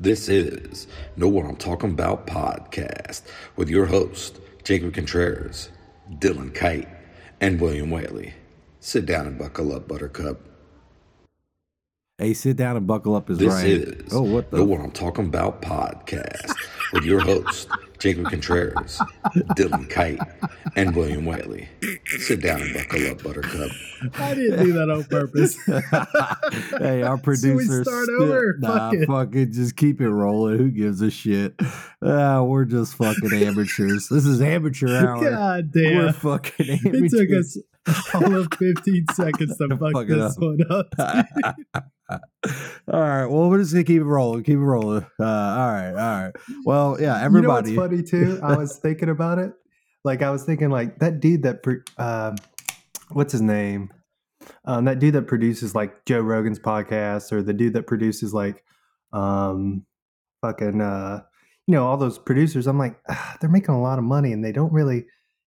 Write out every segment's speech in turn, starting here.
This is Know What I'm Talking About podcast with your host, Jacob Contreras, Dylan Kite, and William Whaley. Sit down and buckle up, Buttercup. Hey, sit down and buckle up is This right. is oh, what the? Know What I'm Talking About podcast with your host, Jacob Contreras, Dylan Kite, and William Whaley. Sit down and buckle up, Buttercup. I didn't do that on purpose. hey, our So we start sti- over? Nah, Fuck it. fuck it. Just keep it rolling. Who gives a shit? Uh, we're just fucking amateurs. This is amateur hour. God damn. We're damn. fucking It amateurs. took us all of 15 seconds to fuck, Fuck this up. one up. all right. Well, we're just gonna keep it rolling. Keep it rolling. Uh, all right. All right. Well, yeah. Everybody. You know what's funny too? I was thinking about it. Like I was thinking, like that dude that, um, what's his name? Um, that dude that produces like Joe Rogan's podcast, or the dude that produces like, um, fucking, uh, you know, all those producers. I'm like, ah, they're making a lot of money, and they don't really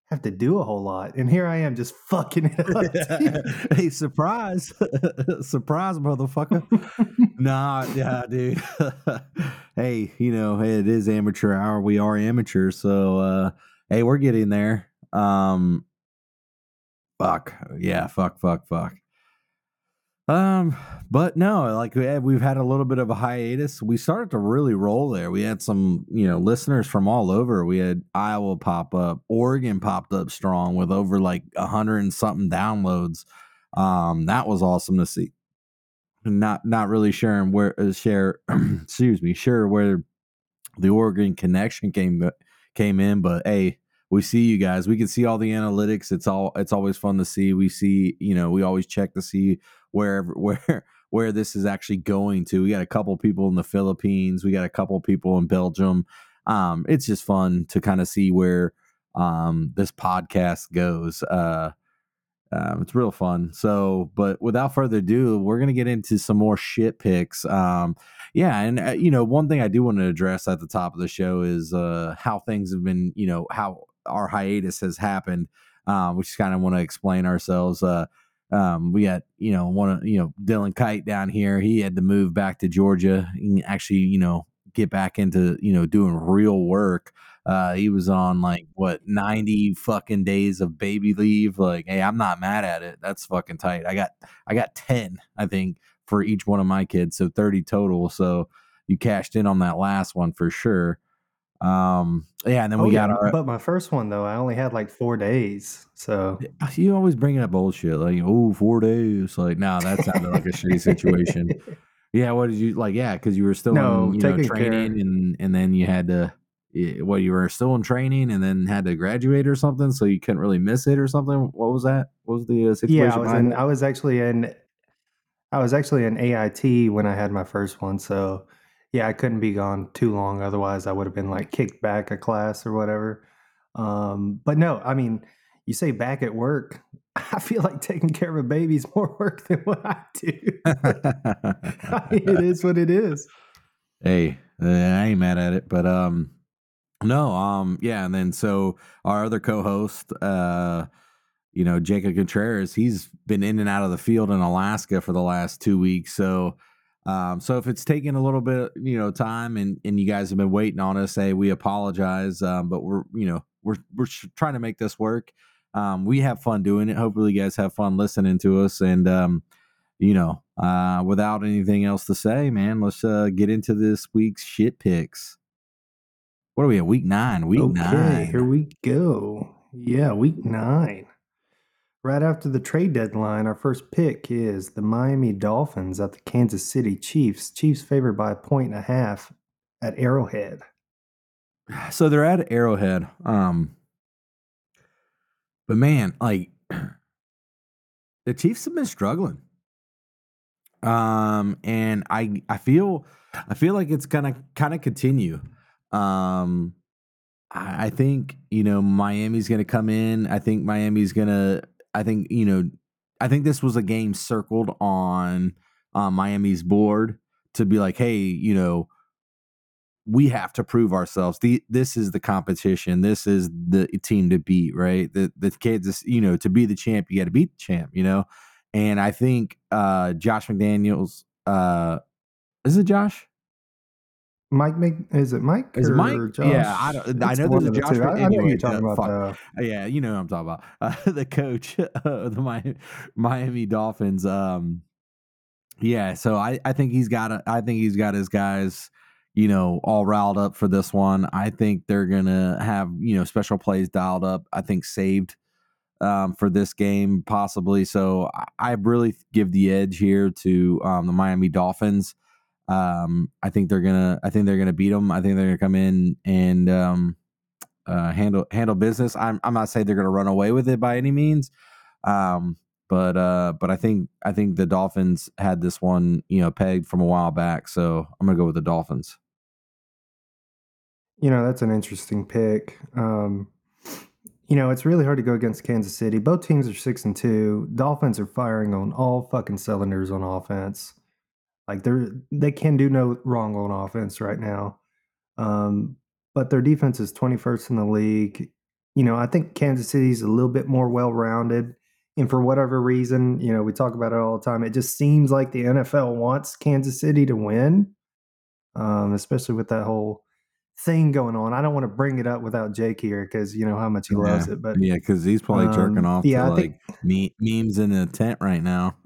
have to do a whole lot. And here I am, just fucking it up. hey, surprise. surprise, motherfucker. nah, yeah, dude. hey, you know, hey, it is amateur hour. We are amateur, so uh hey, we're getting there. Um fuck. Yeah, fuck, fuck, fuck. Um, but no, like we had, we've had a little bit of a hiatus. We started to really roll there. We had some, you know, listeners from all over. We had Iowa pop up, Oregon popped up strong with over like a hundred and something downloads. Um, that was awesome to see. Not not really sharing where uh, share, excuse me, sure where the Oregon connection came came in, but hey, we see you guys. We can see all the analytics. It's all it's always fun to see. We see, you know, we always check to see wherever where where this is actually going to. We got a couple people in the Philippines. We got a couple people in Belgium. Um, it's just fun to kind of see where um this podcast goes. Uh um, it's real fun. So, but without further ado, we're gonna get into some more shit picks. Um, yeah, and uh, you know, one thing I do want to address at the top of the show is uh, how things have been. You know, how our hiatus has happened. Um, we just kind of want to explain ourselves. Uh, um, we got you know one of you know Dylan Kite down here. He had to move back to Georgia and actually you know get back into you know doing real work. Uh, he was on like what ninety fucking days of baby leave. Like, hey, I'm not mad at it. That's fucking tight. I got I got ten, I think, for each one of my kids, so thirty total. So you cashed in on that last one for sure. Um, yeah, and then we Oh, got yeah, our. but my first one though, I only had like four days. So You always bringing up bullshit like, oh, four days. Like, no, that sounded like a shitty situation. Yeah, what did you like? Yeah, because you were still No, in, you know, taking care- training, and and then you had to, well, you were still in training, and then had to graduate or something, so you couldn't really miss it or something. What was that? What was the uh, situation? yeah, I was in. I was actually in. I was actually in AIT when I had my first one. So yeah, I couldn't be gone too long. Otherwise, I would have been like kicked back a class or whatever. Um, but no, I mean, you say back at work. I feel like taking care of a baby is more work than what I do. I mean, it is what it is. hey, uh, I ain't mad at it, but um, no, um, yeah, and then so our other co-host, uh, you know, Jacob Contreras, he's been in and out of the field in Alaska for the last two weeks, so. Um, so if it's taking a little bit, you know, time and, and you guys have been waiting on us, hey, we apologize. Um, but we're, you know, we're, we're trying to make this work. Um, we have fun doing it. Hopefully you guys have fun listening to us. And, um, you know, uh, without anything else to say, man, let's, uh, get into this week's shit picks. What are we at? Week nine, week okay, nine. here we go. Yeah, week nine. Right after the trade deadline, our first pick is the Miami Dolphins at the Kansas City Chiefs. Chiefs favored by a point and a half at Arrowhead. So they're at Arrowhead. Um, but man, like the Chiefs have been struggling. Um, and I I feel I feel like it's gonna kind of continue. Um, I, I think you know Miami's gonna come in. I think Miami's gonna. I think you know. I think this was a game circled on uh, Miami's board to be like, hey, you know, we have to prove ourselves. The, this is the competition. This is the team to beat, right? The the Kansas, you know, to be the champ, you got to beat the champ, you know. And I think uh Josh McDaniels, uh is it Josh? Mike, Mc, is it Mike? Is it Mike? Josh? Yeah, I don't- I know there's a Josh. I, know you're talking uh, about. fuck. Yeah, you know what I'm talking about. Uh, the coach of the Miami, Miami Dolphins. Um, yeah, so I, I think he's got a, I think he's got his guys, you know, all riled up for this one. I think they're gonna have you know special plays dialed up. I think saved um, for this game possibly. So I, I really give the edge here to um, the Miami Dolphins. Um, I think they're gonna. I think they're gonna beat them. I think they're gonna come in and um, uh, handle handle business. I'm I'm not saying they're gonna run away with it by any means, um, but uh, but I think I think the Dolphins had this one you know pegged from a while back. So I'm gonna go with the Dolphins. You know, that's an interesting pick. Um, you know, it's really hard to go against Kansas City. Both teams are six and two. Dolphins are firing on all fucking cylinders on offense. Like they're they can do no wrong on offense right now. Um, but their defense is 21st in the league. You know, I think Kansas City's a little bit more well rounded. And for whatever reason, you know, we talk about it all the time. It just seems like the NFL wants Kansas City to win, um, especially with that whole thing going on. I don't want to bring it up without Jake here because you know how much he loves it. But Yeah, because he's probably jerking Um, off yeah, to I think- like me- memes in the tent right now.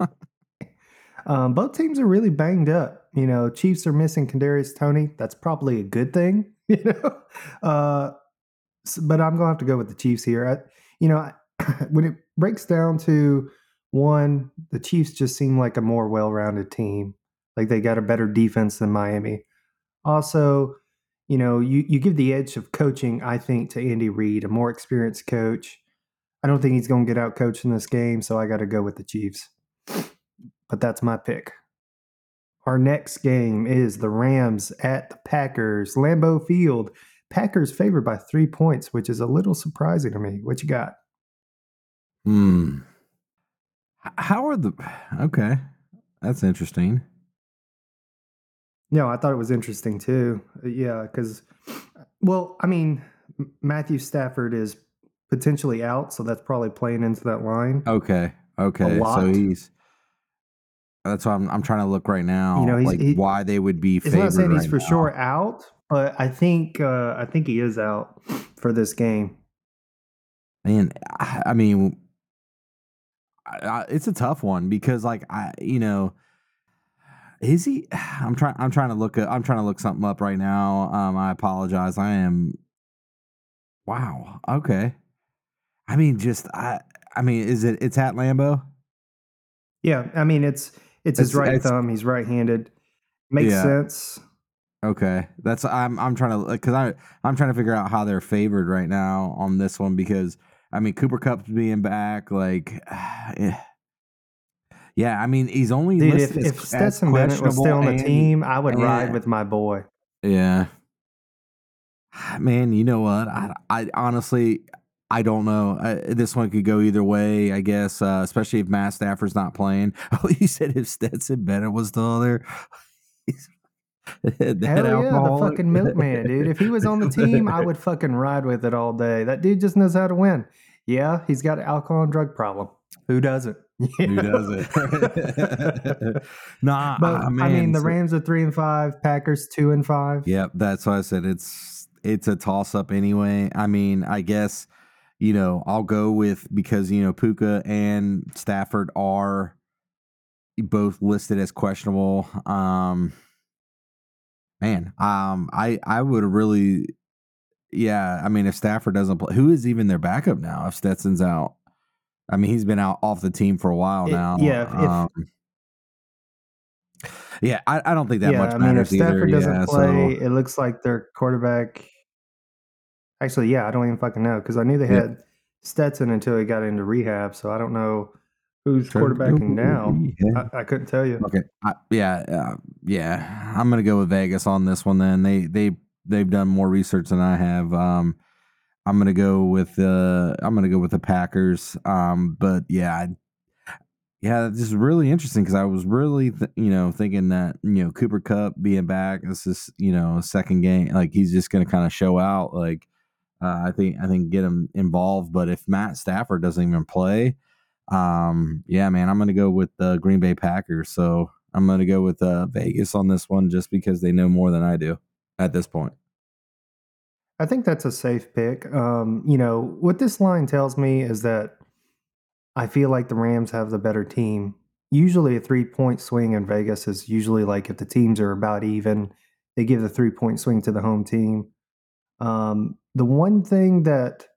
Um, both teams are really banged up. You know, Chiefs are missing Kadarius Toney. That's probably a good thing. You know, uh, but I'm gonna have to go with the Chiefs here. I, you know, when it breaks down to one, the Chiefs just seem like a more well-rounded team. Like they got a better defense than Miami. Also, you know, you you give the edge of coaching. I think to Andy Reid, a more experienced coach. I don't think he's to get out coached in this game, so I got to go with the Chiefs but that's my pick. Our next game is the Rams at the Packers, Lambeau Field. Packers favored by three points, which is a little surprising to me. What you got? Hmm. How are the okay? That's interesting. No, I thought it was interesting too. Uh, Yeah, because, well, I mean, Matthew Stafford is potentially out, so that's probably playing into that line. Okay. Okay. So he's that's why I'm I'm trying to look right now. You know, he's- like he- why they would be It's not saying he's right for now. sure out, but I think uh, I think he is out for this game. Man, I I mean, I, I, it's a tough one because, like, I, you know, is he? I'm trying. I'm trying to look. At, I'm trying to look something up right now. Um, I apologize. I am. Wow. Okay. I mean, just I. I mean, is it? It's at Lambeau. Yeah, I mean it's it's his It's- right it's- thumb. He's right-handed. Makes Yeah. sense. Okay, that's I'm I'm trying to because I I'm trying to figure out how they're favored right now on this one because I mean Cooper Kupp's being back like eh. yeah I mean he's only Dude, if, if Stetson Bennett was still on the team, I would and- ride with my boy. yeah man you know what I I honestly I don't know I, this one could go either way I guess uh, especially if Matt Stafford's not playing oh you said if Stetson Bennett was still there. that Hell yeah, the fucking milkman, dude. If he was on the team, I would fucking ride with it all day. That dude just knows how to win. Yeah, he's got an alcohol and drug problem. Who doesn't? Who does it? nah, But ah, I mean, the Rams are three and five, Packers two and five. Yep, that's why I said it's it's a toss up anyway. I mean, I guess you know I'll go with because you know Puka and Stafford are both listed as questionable. Um, man, um, I I would really, yeah. I mean, if Stafford doesn't play, who is even their backup now? If Stetson's out, I mean, he's been out off the team for a while It- now. yeah, if- if- um, yeah, I, I don't think that yeah, much I mean, if matters either. Stafford doesn't yeah, play, so- it looks like their quarterback. Actually, yeah, I don't even fucking know because I knew they Yeah. had Stetson until he got into rehab, so I don't know who's quarterbacking now. Yeah. I, I couldn't tell you. Okay. I, yeah, uh, yeah. I'm gonna go with Vegas on this one. Then they they they've done more research than I have. Um, I'm gonna go with uh I'm gonna go with the Packers. Um, but yeah, I- yeah, this is really interesting because I was really th- you know thinking that you know Cooper Kupp being back, this is you know second game, like he's just gonna kind of show out. Like uh, I think I think get him involved. But if Matt Stafford doesn't even play, um, yeah, man, I'm gonna go with the Green Bay Packers. So I'm gonna go with uh, Vegas on this one just because they know more than I do. at this point. I think that's a safe pick. Um, you know, what this line tells me is that I feel like the Rams have the better team. Usually, a three point swing in Vegas is usually like if the teams are about even, they give the three point swing to the home team. Um, the one thing that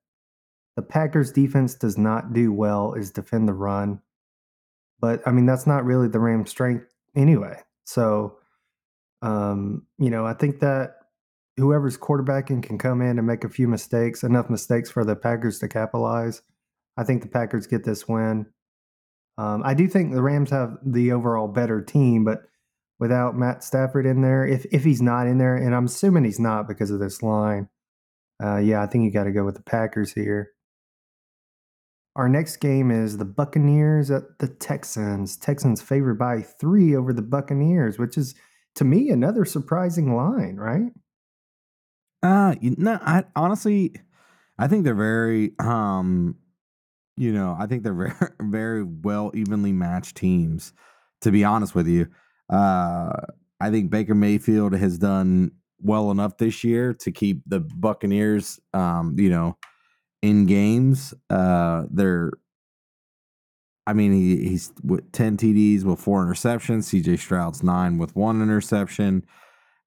the Packers defense does not do well is defend the run. But I mean, that's not really the Rams' strength anyway. So, um, you know, I think that whoever's quarterbacking can come in and make a few mistakes, enough mistakes for the Packers to capitalize. I think the Packers get this win. Um, I do think the Rams have the overall better team, but without Matt Stafford in there, if if he's not in there, and I'm assuming he's not because of this line, uh, yeah, I think you got to go with the Packers here. Our next game is the Buccaneers at the Texans. Texans favored by three over the Buccaneers, which is to me another surprising line, right? Uh, you know, I honestly, I think they're very, um, you know, I think they're very, very well evenly matched teams. To be honest with you, uh, I think Baker Mayfield has done well enough this year to keep the Buccaneers, um, you know, in games. Uh, they're, I mean, he, he's with 10 TDs with four interceptions. CJ Stroud's nine with one interception.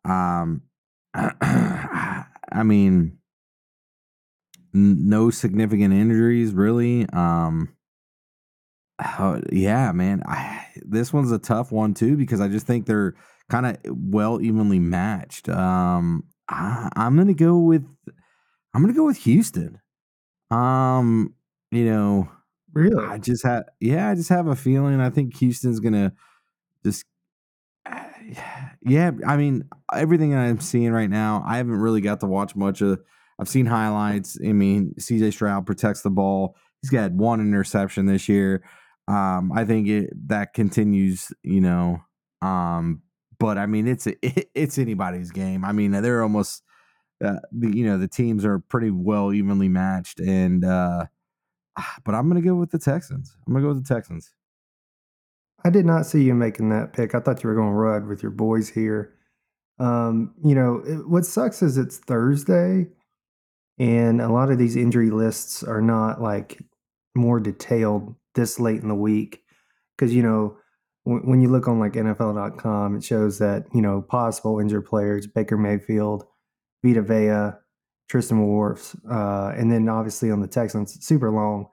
Um, I mean, no significant injuries really. Um, yeah, man, I, this one's a tough one too because I just think they're kind of well evenly matched. Um, I, I'm gonna go with I'm gonna go with Houston. Um, you know, Really? I just have yeah, I just have a feeling. I think Houston's gonna just yeah. I mean, everything I'm seeing right now, I haven't really got to watch much of. I've seen highlights. I mean, CJ Stroud protects the ball. He's got one interception this year. Um, I think it that continues. You know, um, but I mean, it's a, it, it's anybody's game. I mean, they're almost. Uh, the, you know the teams are pretty well evenly matched and uh but I'm gonna go with the Texans. I'm gonna go with the Texans. I did not see you making that pick. I thought you were going Rudd with your boys here. Um, you know, it, what sucks is it's Thursday, and a lot of these injury lists are not like more detailed this late in the week. Because, you know, when you look on like NFL.com, it shows that, you know, possible injured players Baker Mayfield, Vita Vea, Tristan Wirfs, uh, and then obviously on the Texans, super long.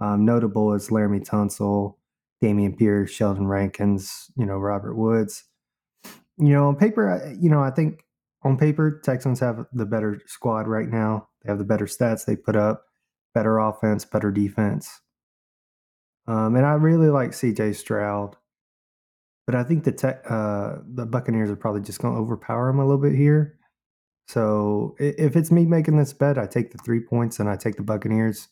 Um, notable is Laremy Tunsil, Dameon Pierce, Sheldon Rankins, you know, Robert Woods. You know, on paper, you know, I think on paper, Texans have the better squad right now. They have the better stats they put up, better offense, better defense. Um, and I really like CJ Stroud, but I think the te- uh, the Buccaneers are probably just going to overpower him a little bit here. So if it's me making this bet, I take the three points and I take the Buccaneers.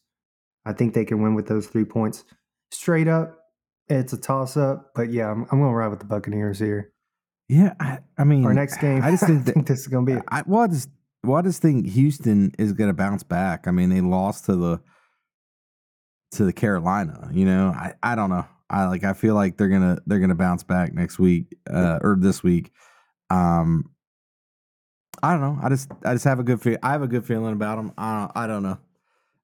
I think they can win with those three points. Straight up, it's a toss up, but yeah, I'm, I'm going to ride with the Buccaneers here. Yeah, I, I mean, Our next game, I just think that this is going to be. I well, I just well, I just think Houston is going to bounce back. I mean, they lost to the to the Carolina. You know, I I don't know. I like I feel like they're gonna they're gonna bounce back next week uh, or this week. Um, I don't know. I just I just have a good feel. I have a good feeling about them. I don't, I don't know.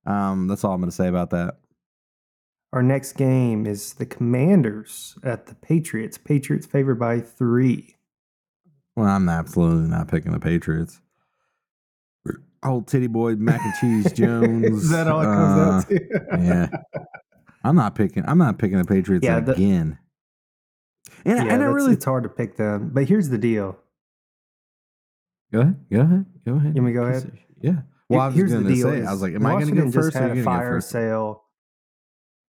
Um, that's all I'm gonna say about that. Our next game is the Commanders at the Patriots. Patriots favored by three. Well, I'm absolutely not picking the Patriots. Old titty boy mac and cheese Jones. is that all it comes uh, down to? yeah. I'm not picking. I'm not picking the Patriots Yeah, the- again. and yeah, and I really it's hard to pick them. But here's the deal. go ahead. Go ahead. Go ahead. Want me go ahead? Yeah. Well, I was here's the deal. say. is I was like, am I going to Washington go first? Just or had a fire sale.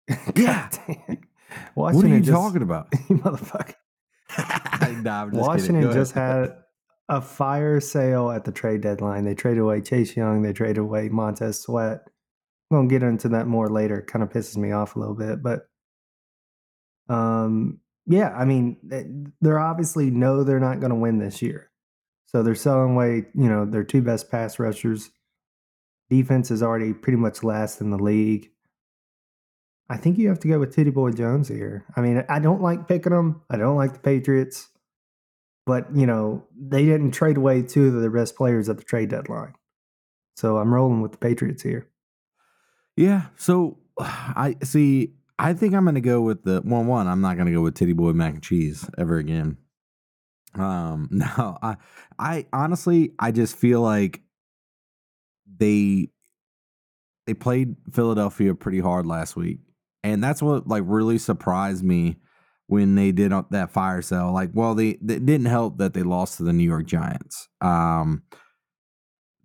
Yeah. What are you just, talking about? you motherfucker. nah, just Washington just had a fire sale at the trade deadline. They traded away Chase Young. They traded away Montez Sweat. Gonna get into that more later. Kind of pisses me off a little bit, but um, yeah. I mean, they- they're obviously know they're not gonna win this year, so they're selling away. You know, their two best pass rushers. Defense is already pretty much last in the league. I think you have to go with Titty Boy Jones here. I mean, I don't like picking them. I don't like the Patriots. but you know they didn't trade away two of their best players at the trade deadline. So I'm rolling with the Patriots here. Yeah. So I see. I think I'm going to go with the one. One. I'm not going to go with Titty Boy mac and cheese ever again. Um. No. I. I honestly. I just feel like they they played Philadelphia pretty hard last week, and that's what like really surprised me when they did that fire sale. Like, well, they it didn't help that they lost to the New York Giants. Um,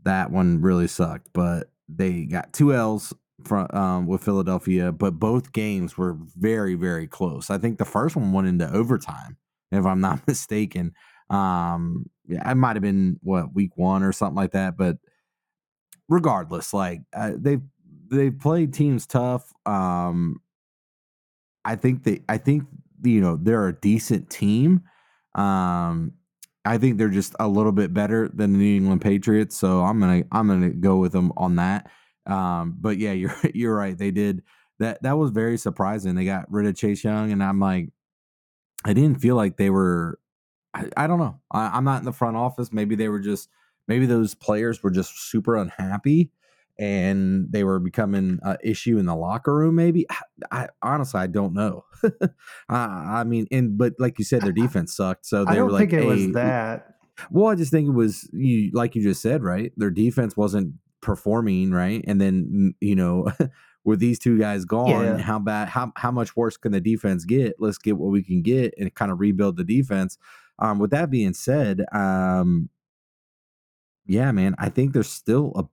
that one really sucked, but they got two L's from um, with Philadelphia, but both games were very very close. I think the first one went into overtime, if I'm not mistaken. Um, yeah, it might have been what week one or something like that, but regardless, like uh, they they played teams tough. Um, I think they I think you know they're a decent team. Um, I think they're just a little bit better than the New England Patriots, so I'm gonna I'm gonna go with them on that. Um, but yeah, you're you're right. They did that. That was very surprising. They got rid of Chase Young, and I'm like, I didn't feel like they were. I, I don't know. I, I'm not in the front office. Maybe they were just maybe those players were just super unhappy and they were becoming an issue in the locker room maybe i, I honestly i don't know I, I mean and but like you said their defense sucked so they I don't were like think it hey, was that. well i just think it was you like you just said right their defense wasn't performing right and then you know with these two guys gone Yeah. how bad how, how much worse can the defense get let's get what we can get and kind of rebuild the defense um with that being said um yeah man i think there's still a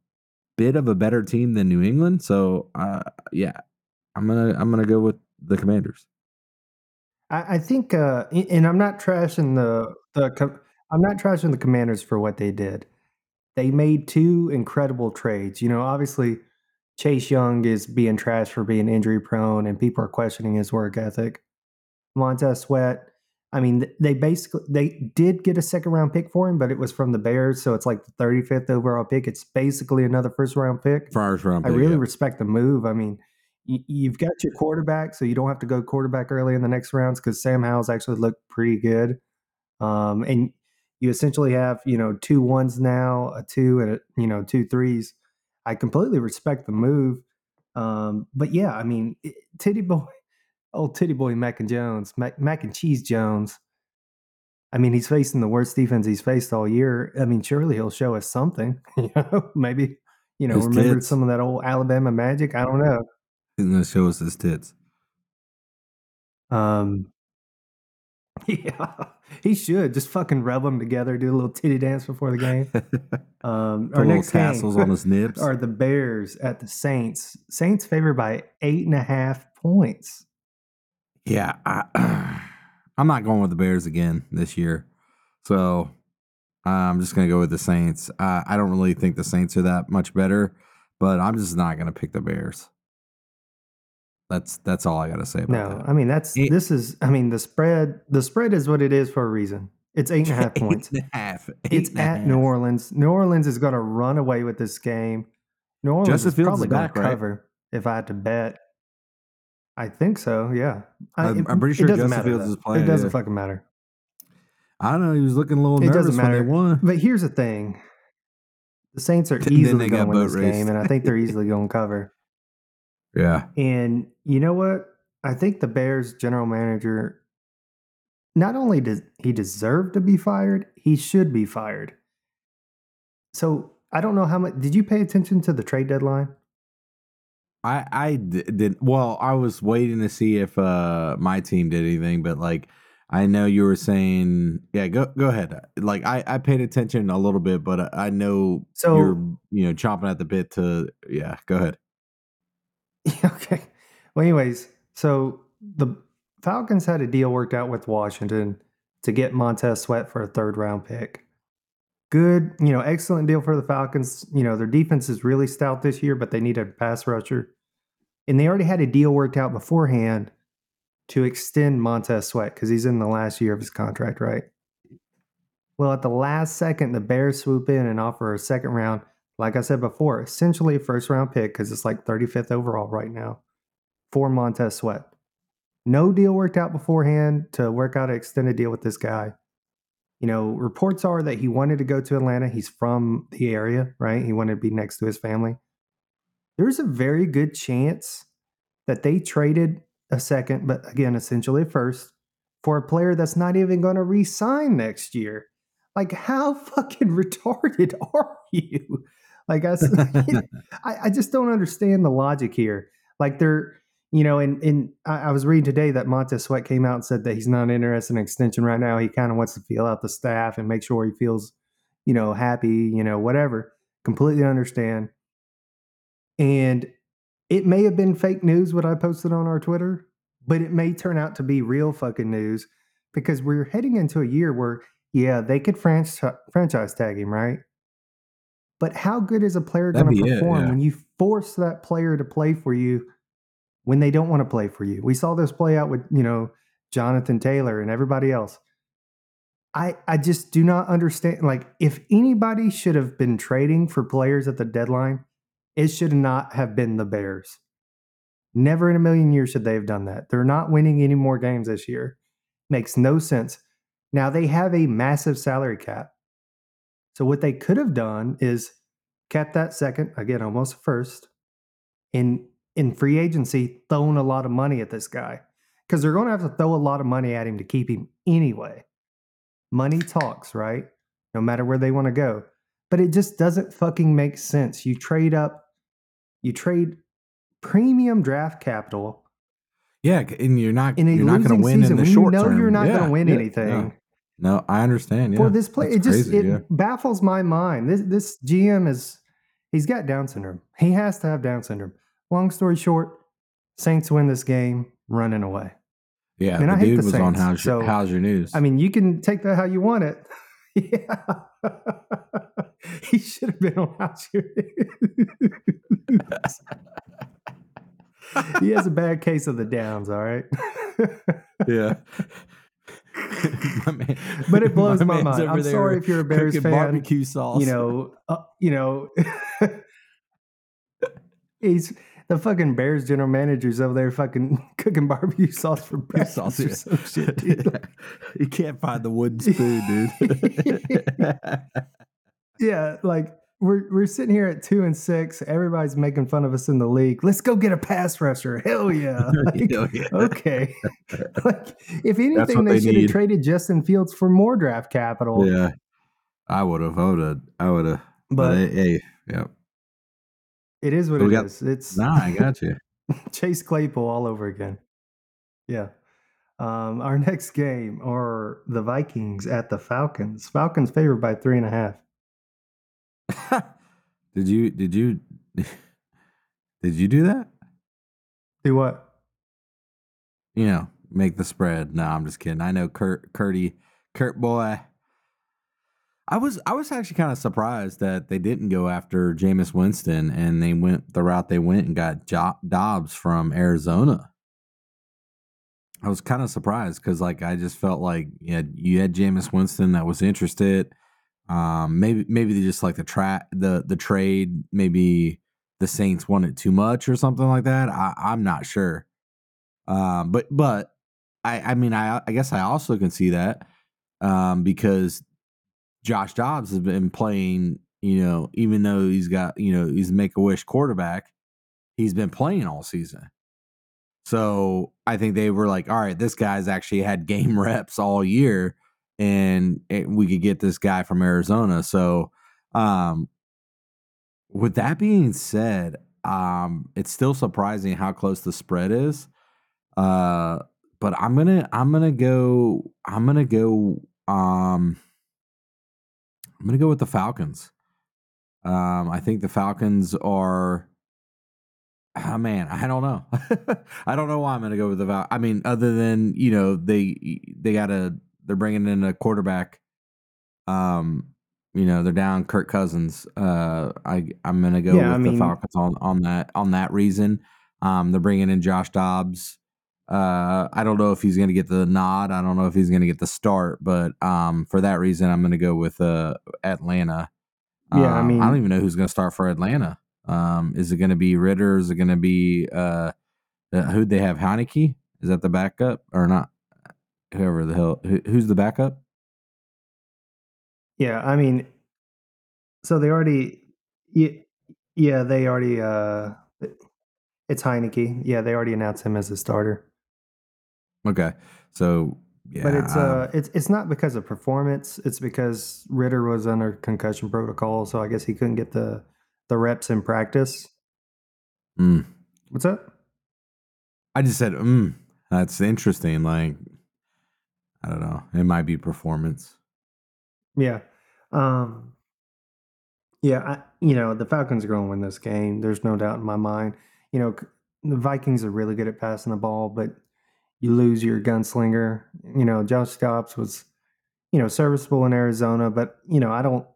bit of a better team than new england so uh yeah i'm gonna i'm gonna go with the commanders I, I think, uh, and I'm not trashing the the. I'm not trashing the Commanders for what they did. They made two incredible trades. You know, obviously, Chase Young is being trashed for being injury prone, and people are questioning his work ethic. Montez Sweat. I mean, they basically they did get a second round pick for him, but it was from the Bears, so it's like the 35th overall pick. It's basically another first round pick. first round I pick, really yeah. respect the move. I mean, you've got your quarterback, so you don't have to go quarterback early in the next rounds because Sam Howell's actually looked pretty good. Um, and you essentially have you know two ones now, a two and a, you know two threes. I completely respect the move. Um, but yeah, I mean, it, Titty Boy, old Titty Boy Mac and Jones, Mac, Mac and Cheese Jones. I mean, he's facing the worst defense he's faced all year. I mean, surely he'll show us something. You know, maybe you know, His remember tits. some of that old Alabama magic? I don't know. He's gonna show us his tits Um, yeah, he should just fucking rub them together, do a little titty dance before the game. Um, our next tassels on his nips are the Bears at the Saints. Saints favored by eight and a half points. Yeah, I, I'm not going with the Bears again this year, so I'm just gonna go with the Saints. Uh, I don't really think the Saints are that much better, but I'm just not gonna pick the Bears. That's that's all I gotta say about No, that. I mean that's Eight- this is. I mean the spread. The spread is what it is for a reason. It's eight and a half points. Eight and a half. Eight It's and a at half. New Orleans. New Orleans is going to run away with this game. New Orleans Justin is Fields probably going back, to right? cover if I had to bet. I think so. Yeah, I- I'm- I'm pretty sure Justin matter, Fields though. is playing, It doesn't yeah. fucking matter. I don't know. He was looking a little It nervous doesn't when they won. But here's the thing: the Saints are Then easily going got to win boat this raced. game, and I think they're easily going to cover. Yeah, And you know what? I think the Bears general manager not only does he deserve to be fired, he should be fired. So I don't know how much. Did you pay attention to the trade deadline? I I d- did. Well, I was waiting to see if uh my team did anything, but like I know you were saying, yeah. Go go ahead. Like I I paid attention a little bit, but I know So- you're you know chomping at the bit to yeah. Go ahead. okay. Well, anyways, so the Falcons had a deal worked out with Washington to get Montez Sweat for a third round pick. Good, you know, excellent deal for the Falcons. You know, their defense is really stout this year, but they need a pass rusher. And they already had a deal worked out beforehand to extend Montez Sweat because he's in the last year of his contract, right? Well, at the last second, the Bears swoop in and offer a second round like I said before, essentially a first round pick because it's like 35th overall right now for Montez Sweat. No deal worked out beforehand to work out an extended deal with this guy. You know, reports are that he wanted to go to Atlanta. He's from the area, right? He wanted to be next to his family. There's a very good chance that they traded a second, but again, essentially first, for a player that's not even going to re sign next year. Like, how fucking retarded are you? Like, I, I, I just don't understand the logic here. Like, they're, you know, and, and I, I was reading today that Montez Sweat came out and said that he's not interested in extension right now. He kind of wants to feel out the staff and make sure he feels, you know, happy, you know, whatever. Completely understand. And it may have been fake news what I posted on our Twitter, but it may turn out to be real fucking news because we're heading into a year where, yeah, they could franchise tag him, right? But how good is a player going to be it, perform yeah. when you force that player to play for you when they don't want to play for you? We saw this play out with, you know, Jonathan Taylor and everybody else. I I just do not understand like if anybody should have been trading for players at the deadline, it should not have been the Bears. Never in a million years should they have done that. They're not winning any more games this year. Makes no sense. Now they have a massive salary cap. So what they could have done is kept that second, again, almost first, in in free agency, thrown a lot of money at this guy. Because they're going to have to throw a lot of money at him to keep him anyway. Money talks, right? No matter where they want to go. But it just doesn't fucking make sense. You trade up, you trade premium draft capital Yeah, and you're not in a you're not going to win season in the short know term. you're not Yeah, going to win yeah, anything. No, no, I understand. Yeah, for this play. That's It just crazy, it yeah. baffles my mind. This this GM is he's got Down syndrome. He has to have Down syndrome. Long story short, Saints win this game running away. Yeah, the I hate dude the was on Saints, how's your, so- how's your news? I mean, you can take that how you want it. yeah. he should have been on House Your News. he has a bad case of the downs, all right? yeah. My man- But it blows my man's mind. I'm sorry if you're a Bears fan. Barbecue sauce. you know, uh, you know, he's the fucking Bears general manager's over there fucking cooking barbecue sauce for breakfast sauce, or some shit, dude. you can't find the wooden spoon, dude. yeah, like we're we're sitting here at two and six. Everybody's making fun of us in the league. Let's go get a pass rusher. Hell yeah. Like, Oh, yeah. okay. like if anything, they, they should have traded Justin Fields for more draft capital. yeah. I would have. I would have. I would have. But, But hey, hey, yeah. it is what So it got- is. It's Nah, I got you. Chase Claypool all over again. Yeah. Um, our next game are the Vikings at the Falcons. Falcons favored by three and a half. did you? Did you? Did you do that? Do what? You know, make the spread. No, I'm just kidding. I know Kurt, Curdy, Kurt boy. I was I was actually kind of surprised that they didn't go after Jameis Winston and they went the route they went and got jo- Dobbs from Arizona. I was kind of surprised because like I just felt like you had, you had Jameis Winston that was interested. Um, maybe maybe they just like the tra- the the trade. Maybe the Saints wanted too much or something like that. I, I'm not sure. Um, but but I I mean I I guess I also can see that um, because Josh Dobbs has been playing. You know, even though he's got you know he's Make a Wish quarterback, he's been playing all season. So I think they were like, all right, this guy's actually had game reps all year, and it, we could get this guy from Arizona. So, um, with that being said, um, it's still surprising how close the spread is. Uh, but I'm gonna I'm gonna go I'm gonna go um I'm gonna go with the Falcons. Um, I think the Falcons are. Oh man, I don't know. I don't know why I'm to go with the Val. I mean, other than you know they they got a they're bringing in a quarterback. Um, you know they're down Kirk Cousins. Uh, I I'm going to go Yeah, with I the mean- Falcons on on that on that reason. Um, they're bringing in Josh Dobbs. Uh, I don't know if he's going to get the nod. I don't know if he's going to get the start, but um, for that reason, I'm going to go with uh Atlanta. Yeah, I Um, mean- I don't even know who's going to start for Atlanta. Um, is it going to be Ridder? Is it going to be uh, uh who'd they have? Heinicke? Is that the backup or not? Whoever the hell, who, who's the backup? Yeah, I mean, so they already, yeah, yeah, they already. uh It's Heinicke. Yeah, they already announced him as a starter. Okay, so yeah, But it's um, uh, it's it's not because of performance. It's because Ridder was under concussion protocol, so I guess he couldn't get the the reps in practice. mm. What's that? I just said, mm, that's interesting. Like, I don't know, it might be performance. Yeah. Um Yeah, I, you know, the Falcons are going to win this game. There's no doubt in my mind. You know, the Vikings are really good at passing the ball, but you lose your gunslinger. You know, Josh Dobbs was, you know, serviceable in Arizona, but, you know, I don't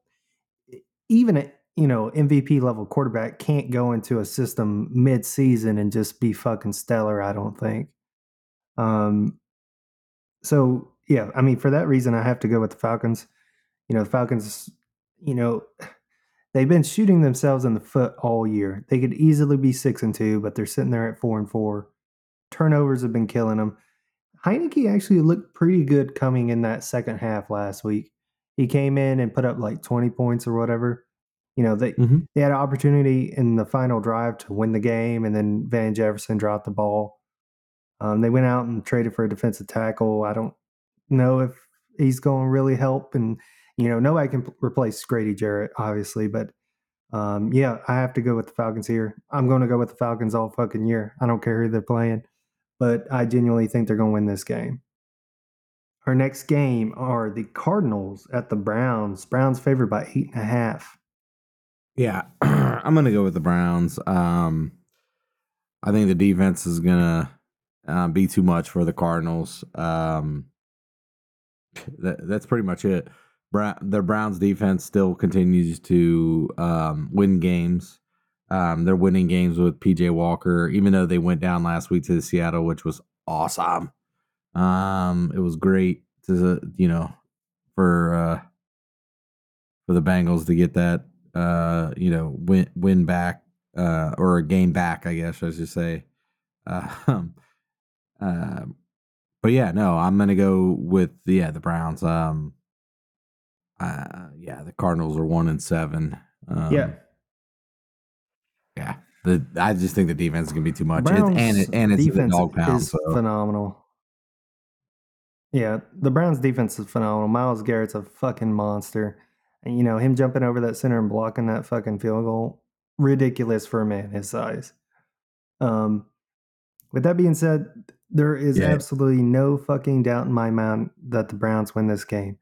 even a you know, MVP level quarterback can't go into a system mid-season and just be fucking stellar, I don't think. Um so yeah, I mean, for that reason, I have to go with the Falcons. You know, the Falcons, you know, they've been shooting themselves in the foot all year. They could easily be six and two, but they're sitting there at four and four. Turnovers have been killing them. Heinicke actually looked pretty good coming in that second half last week. He came in and put up like 20 points or whatever. You know, they, Mhm. they had an opportunity in the final drive to win the game, and then Van Jefferson dropped the ball. Um, they went out and traded for a defensive tackle. I don't know if he's going to really help. And, you know, nobody can p- replace Grady Jarrett, obviously. But um, yeah, I have to go with the Falcons here. I'm going to go with the Falcons all fucking year. I don't care who they're playing, but I genuinely think they're going to win this game. Our next game are the Cardinals at the Browns. Browns favored by eight and a half. Yeah, I'm gonna go with the Browns. Um, I think the defense is gonna uh, be too much for the Cardinals. Um, that, that's pretty much it. Brown, the Browns defense still continues to um, win games. Um, they're winning games with PJ Walker, even though they went down last week to the Seattle, which was awesome. Um, it was great to you know for uh, for the Bengals to get that uh, you know win win back uh, or a game back, I guess I should say. Uh, um, um, but yeah, no, I'm gonna go with yeah the Browns. Um, uh, yeah, the Cardinals are one and seven. Um, yeah. yeah. The I just think the defense is gonna be too much, The It's- Browns and it, and it's the defense dog pound. is So phenomenal. Yeah, the Browns defense is phenomenal. Myles Garrett's a fucking monster. And you know, him jumping over that center and blocking that fucking field goal, ridiculous for a man his size. Um with that being said, there is Yeah. absolutely no fucking doubt in my mind that the Browns win this game.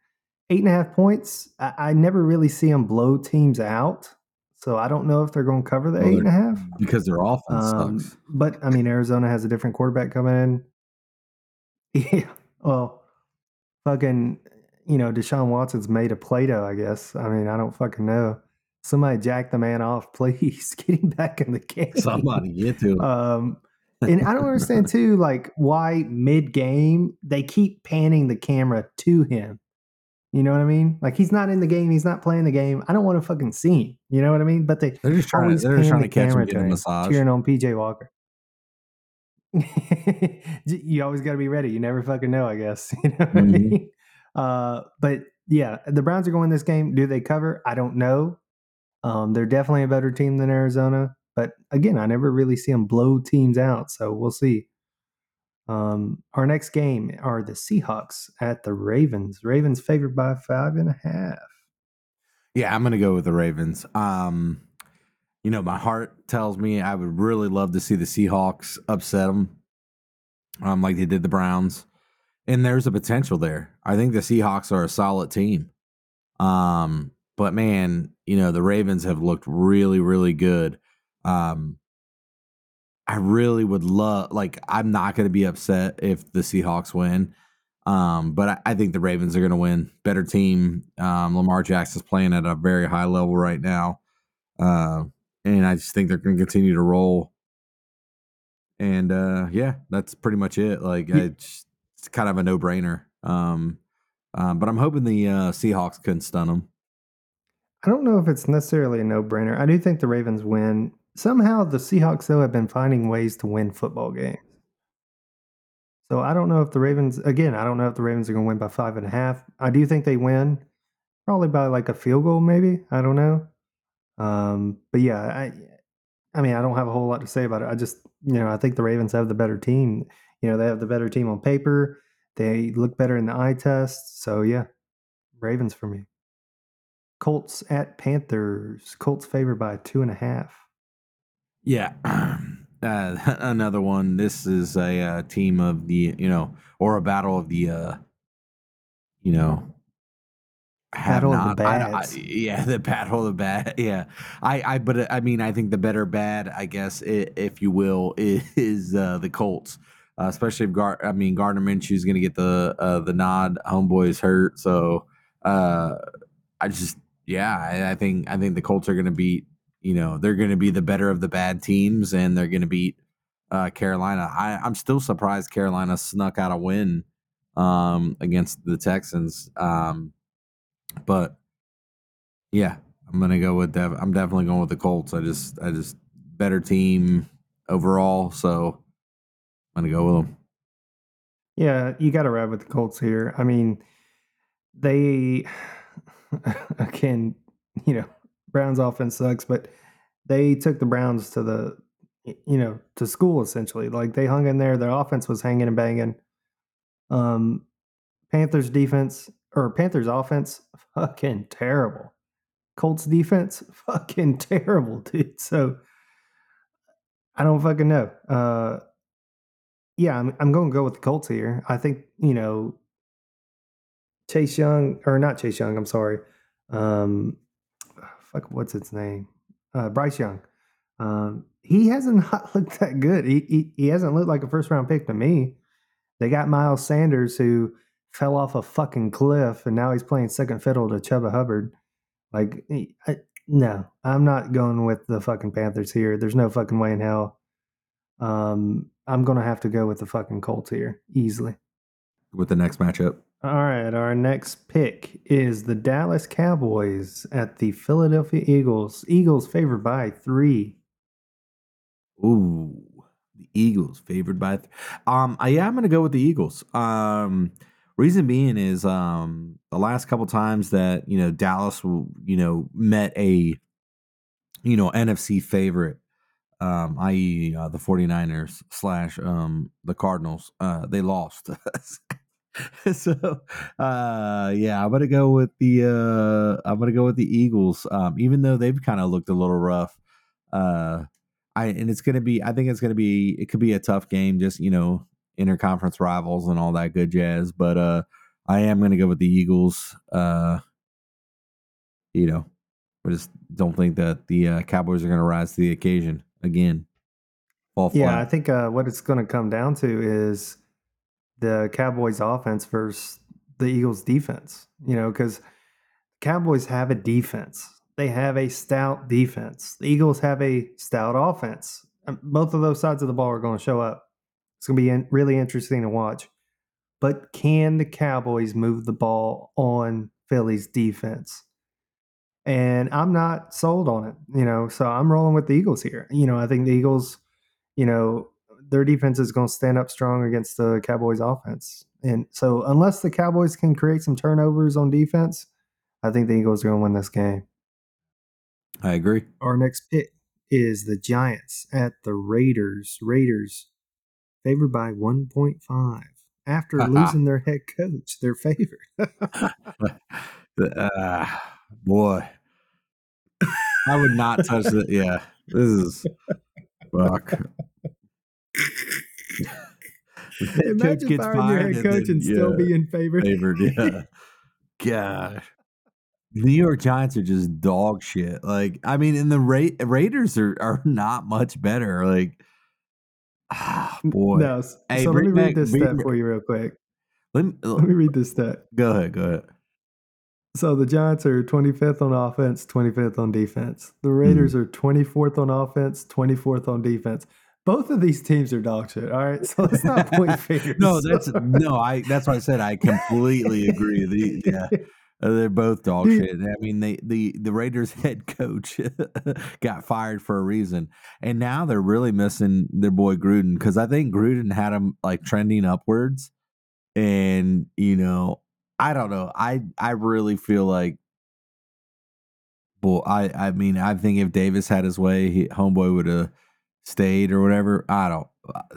Eight and a half points. I, I never really see them blow teams out. So I don't know if they're going to cover the Well, eight and a half. because their offense Um, sucks. but I mean, Arizona has a different quarterback coming in. Yeah. Well, fucking, you know, Deshaun Watson's made of Play-Doh, I guess. I mean, I don't fucking know. Somebody jack the man off, please. Get him back in the game. Somebody get to him. Um, and I don't understand too, like why mid-game they keep panning the camera to him. You know what I mean? Like he's not in the game, he's not playing the game. I don't want to fucking see him. You know what I mean? But they they're just trying. To, they're just trying the to catch him getting a massage. cheering on PJ Walker. you always got to be ready. You never fucking know, I guess. You know what I mean? Uh, but yeah, the Browns are going this game. Do they cover? I don't know. Um, they're definitely a better team than Arizona, but again, I never really see them blow teams out. So we'll see. Um, our next game are the Seahawks at the Ravens. Ravens favored by five and a half. Yeah, I'm gonna go with the Ravens. Um, you know, my heart tells me I would really love to see the Seahawks upset them, um, like they did the Browns. And there's a potential there. I think the Seahawks are a solid team. Um, but man, you know, the Ravens have looked really, really good. Um, I really would love, like, I'm not going to be upset if the Seahawks win. Um, but I, I think the Ravens are going to win. Better team. Um, Lamar Jackson's playing at a very high level right now. Uh, and I just think they're going to continue to roll. And uh, yeah, that's pretty much it. Like, Ye- it's, it's kind of a no brainer. Um, um, but I'm hoping the uh, Seahawks can stun them. I don't know if it's necessarily a no brainer. I do think the Ravens win. Somehow the Seahawks, though, have been finding ways to win football games. So I don't know if the Ravens, again, I don't know if the Ravens are going to win by five and a half. I do think they win. probably by like a field goal, maybe. I don't know. Um, but yeah, I, I mean, I don't have a whole lot to say about it. I just, you know, I think the Ravens have the better team. You know, they have the better team on paper. They look better in the eye test. So yeah, Ravens for me. Colts at Panthers. Colts favored by two and a half. Yeah. Uh, another one. This is a uh, team of the, you know, or a battle of the, uh, you know, Battle of the not. I- I- yeah, the battle of the bad. Yeah, I, I, but uh, I mean, I think the better bad, I guess, if you will, is uh, the Colts. Uh, especially if Gar, I mean, Gardner Minshew is going to get the uh, the nod. Homeboy's hurt, so uh, I just, yeah, I, I think I think the Colts are going to beat. You know, they're going to be the better of the bad teams, and they're going to beat uh, Carolina. I, I'm still surprised Carolina snuck out a win um, against the Texans. Um, but yeah, I'm gonna go with Dev. I'm definitely going with the Colts. I just, I just better team overall, so I'm gonna go with them. Yeah, you got to ride with the Colts here. I mean, they again, you know, Browns offense sucks, but they took the Browns to the you know to school essentially. Like they hung in there. Their offense was hanging and banging. Um, Panthers defense or Panthers offense, fucking terrible. Colts defense, fucking terrible, dude. So I don't fucking know. Uh, yeah, I'm I'm going to go with the Colts here. I think you know Chase Young or not Chase Young. I'm sorry. Um, fuck, what's its name? Uh, Bryce Young. Um, he hasn't looked that good. He, he he hasn't looked like a first round pick to me. They got Miles Sanders who fell off a fucking cliff and now he's playing second fiddle to Chuba Hubbard. Like, I, no, I'm not going with the fucking Panthers here. There's no fucking way in hell. Um, I'm gonna have to go with the fucking Colts here easily. With the next matchup, All right, our next pick is the Dallas Cowboys at the Philadelphia Eagles. Eagles favored by three. ooh, the Eagles favored by. Th- um, I, yeah, I'm gonna go with the Eagles. Um, reason being is um the last couple times that you know Dallas, you know, met a, you know, NFC favorite. um, i.e., uh, the 49ers slash um, the Cardinals, uh, they lost. so, uh, yeah, I'm gonna go with the uh, I'm gonna go with the Eagles, um, even though they've kind of looked a little rough. Uh, I and it's gonna be, I think it's gonna be, it could be a tough game, just you know, interconference rivals and all that good jazz. But uh, I am gonna go with the Eagles. Uh, you know, I just don't think that the uh, Cowboys are going to rise to the occasion again. Yeah, I think uh, what it's going to come down to is the Cowboys' offense versus the Eagles' defense. You know, because Cowboys have a defense. They have a stout defense. The Eagles have a stout offense. Um, Both of those sides of the ball are going to show up. It's going to be in, really interesting to watch. But can the Cowboys move the ball on Philly's defense? And I'm not sold on it, you know. So I'm rolling with the Eagles here. You know, I think the Eagles, you know, their defense is going to stand up strong against the Cowboys offense. And so unless the Cowboys can create some turnovers on defense, I think the Eagles are going to win this game. I agree. Our next pick is the Giants at the Raiders. Raiders favored by 1.5 after losing their head coach. They're favored. uh, boy, I would not touch it. Yeah, this is fuck. Coach Imagine gets firing your fired head and coach then- and still yeah. being favored. favored. Yeah, God. The New York Giants are just dog shit. Like, I mean, and the Ra- Raiders are are not much better. Like, ah, boy. No, s- Hey, so let me read this stat for you real quick. Let me, Let me read this stat. go ahead. Go ahead. So the Giants are 25th on offense, 25th on defense. The Raiders are 24th on offense, 24th on defense. Both of these teams are dog shit. All right, so let's not point fingers. no, that's no. I that's what I said. I completely agree. The, yeah, uh, they're both dog shit. I mean, they the the Raiders head coach got fired for a reason, and now they're really missing their boy Gruden because I think Gruden had him like trending upwards, and you know, I don't know. I I really feel like Well, I I mean, I think if Davis had his way, he, homeboy would have stayed or whatever. I don't,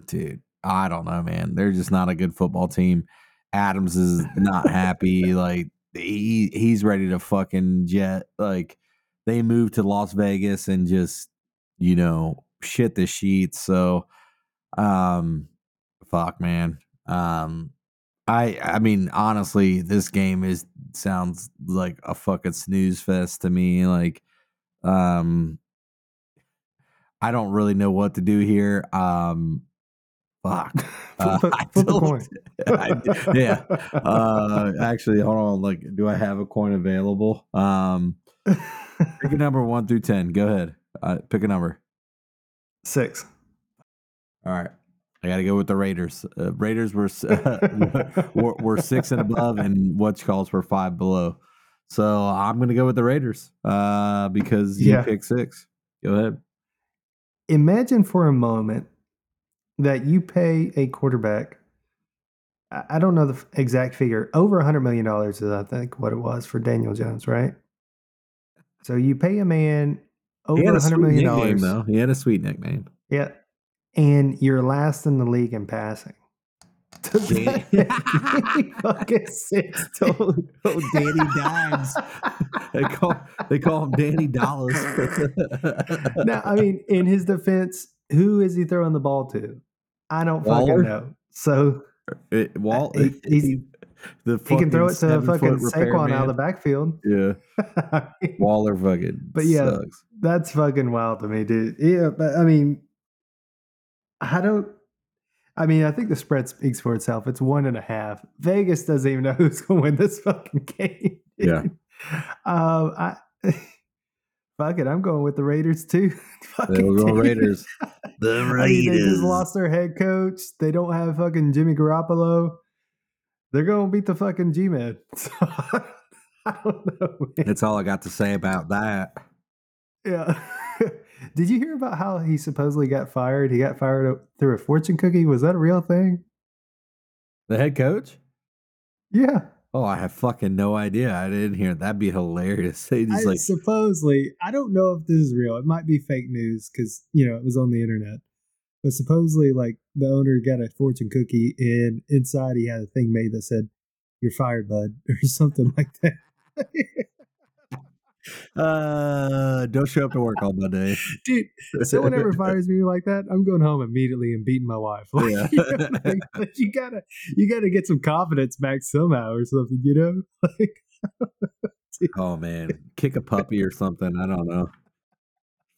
dude. I don't know, man. They're just not a good football team. Adams is not happy. like he he's ready to fucking jet. Like they moved to Las Vegas and just you know shit the sheets. So, um, fuck, man. Um, I I mean, honestly, this game is sounds like a fucking snooze fest to me. Like, um, I don't really know what to do here. Um, fuck. Uh, I flip a don't- coin. I- yeah. Uh, actually, hold on. Like, do I have a coin available? Um, pick a number one through ten. Go ahead. Uh, pick a number. Six. All right. I got to go with the Raiders. Uh, Raiders were, s- were were six and above, and what's calls were five below. So I'm going to go with the Raiders uh, because you Yeah. picked six. Go ahead. Imagine for a moment that you pay a quarterback. I don't know the exact figure. Over a hundred million dollars is, I think, what it was for Daniel Jones, right? So you pay a man over a a hundred sweet million nickname, dollars. though. He had a sweet nickname. Yeah, and you're last in the league in passing. Danny- fucking sense? to Oh, oh, Danny Dimes. they call they call him Danny Dollars. now, I mean, in his defense, who is he throwing the ball to? I don't Waller? fucking know. So uh, It, uh, Walt, He- he's- he, he can throw it to fucking fucking Saquon out of the backfield. Yeah, Waller fucking. But yeah. sucks. That's fucking wild to me, dude. Yeah, but I mean, I don't. I mean, I think the spread speaks for itself. It's one and a half. Vegas doesn't even know who's going to win this fucking game. Yeah. Um. I. Fuck it. I'm going with the Raiders too. Fucking They'll go. Raiders. The I mean, they just lost their head coach. They don't have fucking Jimmy Garoppolo. They're going to beat the fucking G Man. So, I don't know. Man. That's all I got to say about that. Yeah. Did you hear about how he supposedly got fired? He got fired through a fortune cookie. Was that a real thing? The head coach? Yeah. Oh, I have fucking no idea. I didn't hear. That'd be hilarious. They just I, like supposedly, I don't know if this is real. It might be fake news because you know it was on the internet. But supposedly, like the owner got a fortune cookie, and inside he had a thing made that said, "You're fired, bud," or something like that. uh don't show up to work on Monday. Dude, someone ever fires me like that, I'm going home immediately and beating my wife. Like, Yeah. you, know, like, like, you gotta, you gotta get some confidence back somehow or something. You know, like Oh man, kick a puppy or something. I don't know.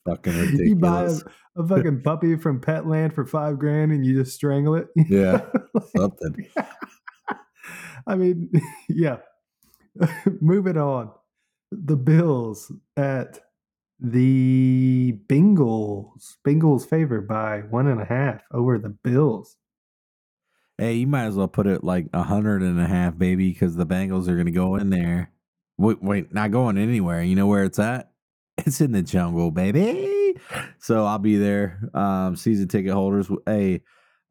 Fucking ridiculous. You buy a, a fucking puppy from Petland for five grand and you just strangle it. Yeah. Like, something. I mean, yeah. Moving on. The Bills at the Bengals. Bengals favored by one and a half over the Bills. Hey, you might as well put it like a hundred and a half, baby, because the Bengals are gonna go in there. Wait, wait, not going anywhere. You know where it's at? It's in the jungle, baby. So I'll be there. Um, season ticket holders. Hey,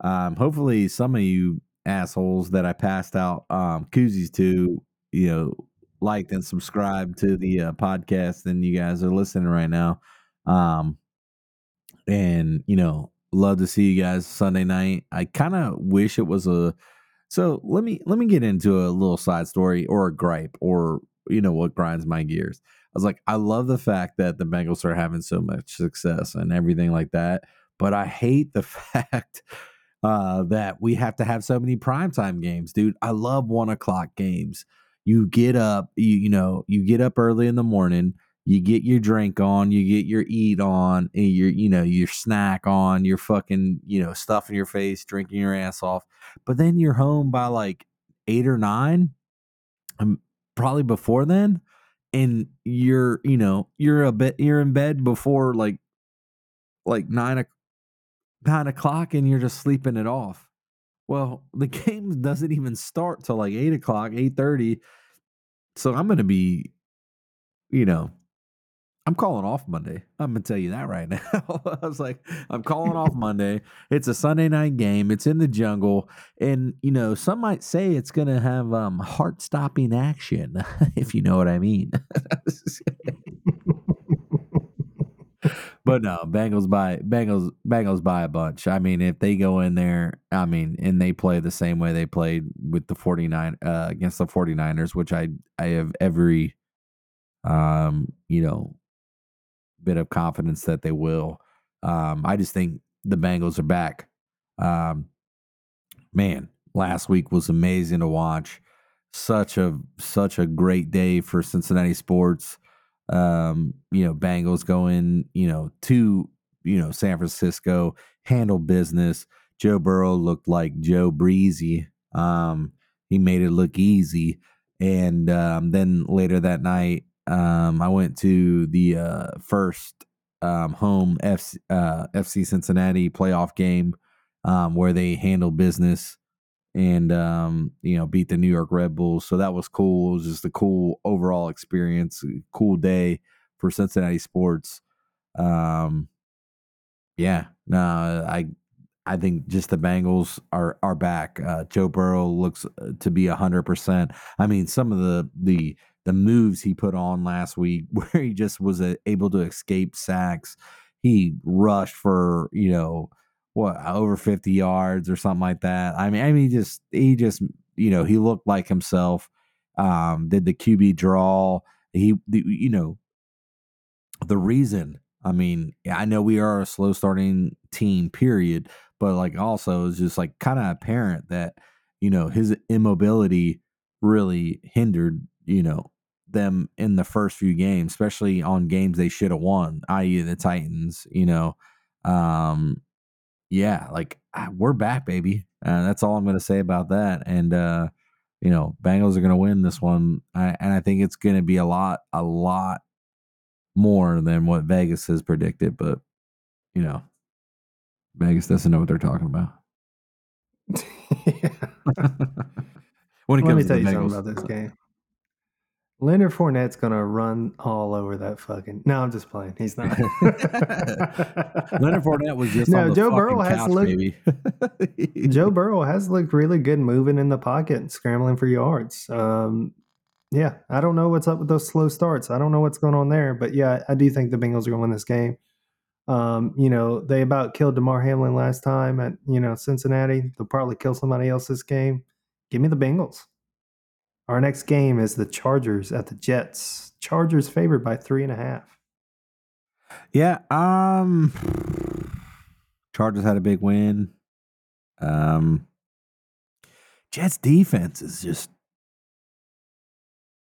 um, hopefully some of you assholes that I passed out um koozies to, you know, liked and subscribed to the uh, podcast, and you guys are listening right now. Um, and you know, love to see you guys Sunday night. I kind of wish it was a. So let me let me get into a little side story or a gripe or you know what grinds my gears. I was like, I love the fact that the Bengals are having so much success and everything like that, but I hate the fact uh, that we have to have so many primetime games, dude. I love one o'clock games. You get up, you you know, you get up early in the morning, you get your drink on, you get your eat on, and your you know your snack on, your fucking you know stuff in your face, drinking your ass off. But then you're home by like eight or nine, um, probably before then, and you're you know you're a bit you're in bed before like like nine nine o'clock, and you're just sleeping it off. Well, the game doesn't even start till like eight o'clock, eight thirty. So I'm gonna be, you know, I'm calling off Monday. I'm gonna tell you that right now. I was like, I'm calling off Monday. It's a Sunday night game. It's in the jungle, and you know, some might say it's gonna have um heart stopping action, if you know what I mean. But no, Bengals by Bengals Bengals by a bunch. I mean, if they go in there, I mean, and they play the same way they played with the 49 uh, against the 49ers, which I I have every um, you know, bit of confidence that they will. Um, I just think the Bengals are back. Um, man, last week was amazing to watch. Such a such a great day for Cincinnati sports. Um, you know, Bengals going, you know, to you know San Francisco, handle business. Joe Burrow looked like Joe Breezy. Um, he made it look easy. And um, then later that night, um, I went to the uh, first um, home FC, uh, FC Cincinnati playoff game um, where they handled business and um, you know beat the New York Red Bulls. So that was cool. It was just a cool overall experience, cool day for Cincinnati sports. Um, yeah, no, I I think just the Bengals are are back. Uh, Joe Burrow looks uh, to be hundred percent. I mean, some of the the the moves he put on last week, where he just was uh, able to escape sacks. He rushed for you know what over 50 yards or something like that. I mean, I mean, just he just you know he looked like himself. Um, did the QB draw? He, the, you know, the reason. I mean, I know we are a slow starting team, period, but like also it's just like kind of apparent that you know his immobility really hindered you know them in the first few games, especially on games they should have won, i.e. the Titans. You know, um, yeah, like ah, we're back, baby. Uh, that's all I'm going to say about that. And uh, you know, Bengals are going to win this one, I, and I think it's going to be a lot, a lot more than what Vegas has predicted. But you know, Vegas doesn't know what they're talking about. when it Let me comes tell to you the something Bengals, about this game. Leonard Fournette's gonna run all over that fucking. No, I'm just playing. He's not. Leonard Fournette was just No, on the Joe Burrow has couch, looked- Joe Burrow has looked really good moving in the pocket and scrambling for yards. Um, yeah, I don't know what's up with those slow starts. I don't know what's going on there, but yeah, I do think the Bengals are going to win this game. Um, you know, they about killed Damar Hamlin last time at you know Cincinnati. They'll probably kill somebody else this game. Give me the Bengals. Our next game is the Chargers at the Jets. Chargers favored by three and a half. Yeah, um Chargers had a big win. Um Jets defense is just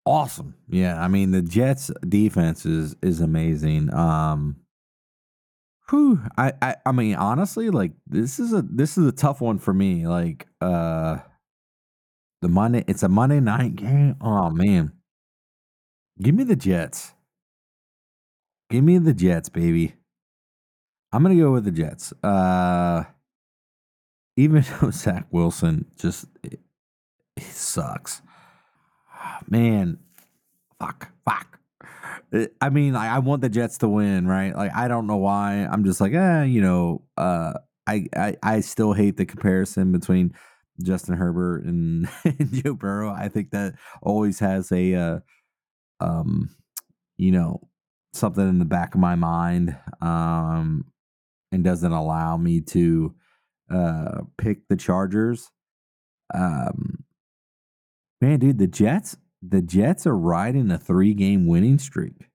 awesome. Yeah, I mean the Jets defense is is amazing. Um whew, I, I I mean honestly like this is a this is a tough one for me. Like uh the Monday it's a Monday night game. Oh man. Give me the Jets. Give me the Jets, baby. I'm gonna go with the Jets. Uh even though Zach Wilson just it, it sucks. Man, fuck, fuck. I mean, I, I want the Jets to win, right? Like, I don't know why. I'm just like, eh, you know, uh, I, I, I still hate the comparison between Justin Herbert and, and Joe Burrow. I think that always has a, uh, um, you know, something in the back of my mind, um, and doesn't allow me to, uh, pick the Chargers. Um, man, dude, the Jets, the Jets are riding a three game winning streak.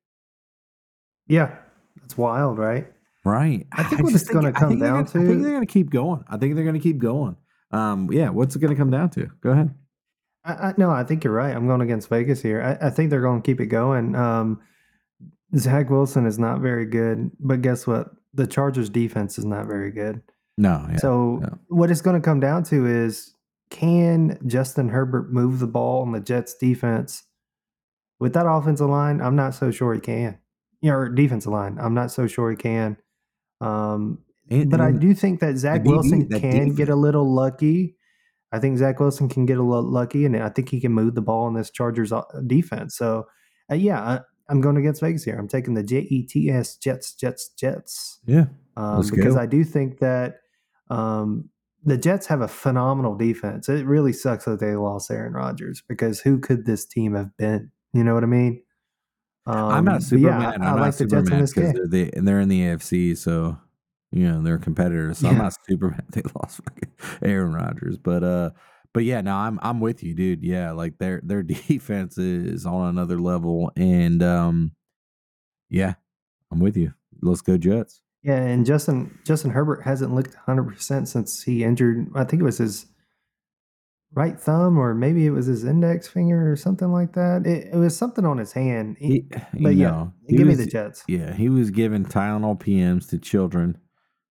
Yeah, that's wild, right? Right. I think what it's gonna come down gonna- I think to- they're going to keep going. I think they're going to keep going. Um, yeah. What's it going to come down to? Go ahead. I, I, no, I think you're right. I'm going against Vegas here. I, I think they're going to keep it going. Um, Zach Wilson is not very good, but guess what? The Chargers defense is not very good. No. Yeah. so what it's going to come down to is can Justin Herbert move the ball on the Jets defense with that offensive line? I'm not so sure he can. Yeah, or defensive line. I'm not so sure he can. Um, And- but I do think that Zach Wilson that can defense. get a little lucky. I think Zach Wilson can get a little lucky, and I think he can move the ball in this Chargers uh, defense. So, uh, yeah, I, I'm going against Vegas here. I'm taking the J E T S Jets, Jets, Jets, Yeah. um, because go. I do think that um, the Jets have a phenomenal defense. It really sucks that they lost Aaron Rodgers because who could this team have been? You know what I mean? I'm Um, not but Superman. yeah, I, I'm I not like the Jets in Superman this game. they're the and they're in the AFC, so you know they're competitors. So I'm Yeah. not Superman. They lost fucking Aaron Rodgers, but uh, but yeah, no, I'm I'm with you, dude. Yeah, like their their defense is on another level, and um, yeah, I'm with you. Let's go Jets. Yeah, and Justin Justin Herbert hasn't looked 100 percent since he injured. I think it was his right thumb, or maybe it was his index finger, or something like that. It, it was something on his hand. He- He, but yeah, know, give me the Jets. Yeah, he was giving Tylenol PMs to children.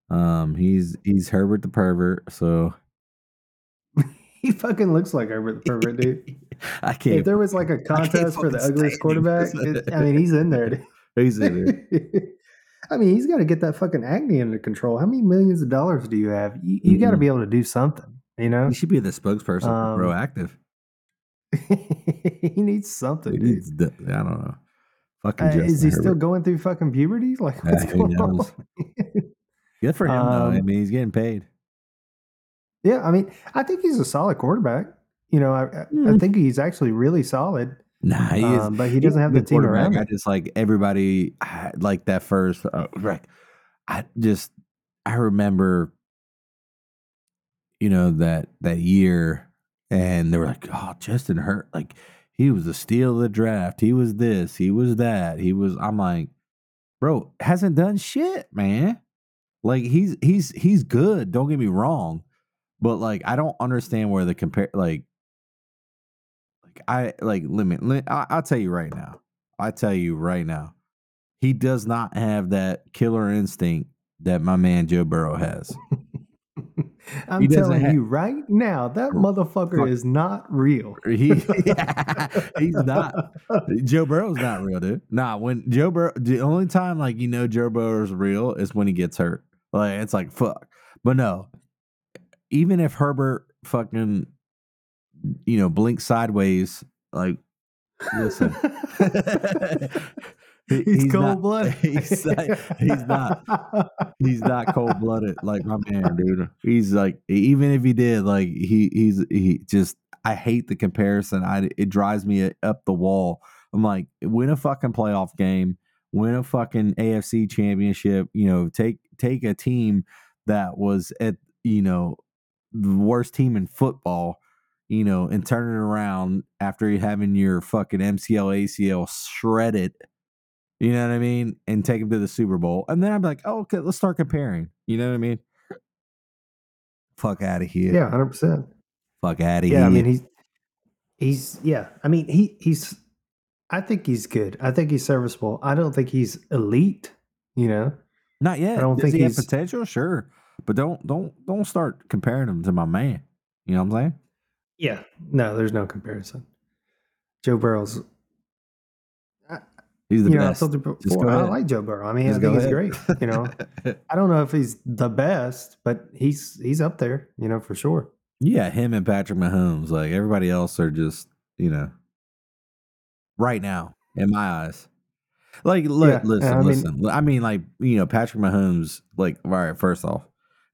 Um, he's he's Herbert the pervert, so he fucking looks like Herbert the pervert, dude. I can't. if there was like a contest for the ugliest quarterback, it, I mean, he's in there. dude. he's in there. I mean, he's got to get that fucking acne under control. How many millions of dollars do you have? You, you got to be able to do something, you know? He should be the spokesperson Um, Proactiv. he needs something, He dude. needs the- I don't know. Fucking Uh, is he still going through fucking puberty? Like, what's who going on? Good for him though. I Um, mean, he's getting paid. yeah, I mean, I think he's a solid quarterback. You know, I, I, I Mm. think he's actually really solid, Nah, he is. um, but he doesn't have the team around I just like everybody like that first. Uh, like, I just I remember, you know that that year, and they were like, "Oh, Justin Hurt, like he was the steal of the draft. He was this. He was that. He was." I'm like, bro, hasn't done shit, man. Like he's he's he's good. Don't get me wrong, but like I don't understand where the compare like like I like limit. Li- I, I'll tell you right now. I tell you right now, he does not have that killer instinct that my man Joe Burrow has. I'm telling have- you right now, that motherfucker Fuck. is not real. He he's not. Joe Burrow's not real, dude. Nah, when Joe Burrow, the only time like you know Joe Burrow's real is when he gets hurt. Like it's like fuck. But no, even if Herbert fucking, you know, blinks sideways, like listen, He- he's, not- cold blooded. He's not, he's not. He's not cold blooded like my man, dude. He's like, even if he did, like he he's he just. I hate the comparison. I it drives me up the wall. I'm like, win a fucking playoff game, win a fucking AFC championship. You know, take take a team that was at you know the worst team in football. You know, and turn it around after having your fucking MCL ACL shredded you know what I mean? And take him to the Super Bowl. And then I'm like, oh, okay, let's start comparing. You know what I mean? Fuck out of here. yeah, hundred percent. Fuck out of Yeah, here. I mean he's he's yeah. I mean he he's. I think he's good. I think he's serviceable. I don't think he's elite. You know, Not yet. I don't Does think he he's- potential? Sure. But don't don't don't start comparing him to my man. You know what I'm saying? Yeah. No, there's no comparison. Joe Burrow's, He's the you know, I best. you Just before, I like Joe Burrow. I mean, Just I think he's great. You know, I don't know if he's the best, but he's he's up there, you know, for sure. yeah, him and Patrick Mahomes. Like everybody else are just, you know, right now, in my eyes. Like, look, Yeah, listen, I mean- listen. I mean, like, you know, Patrick Mahomes, like, all right, first off,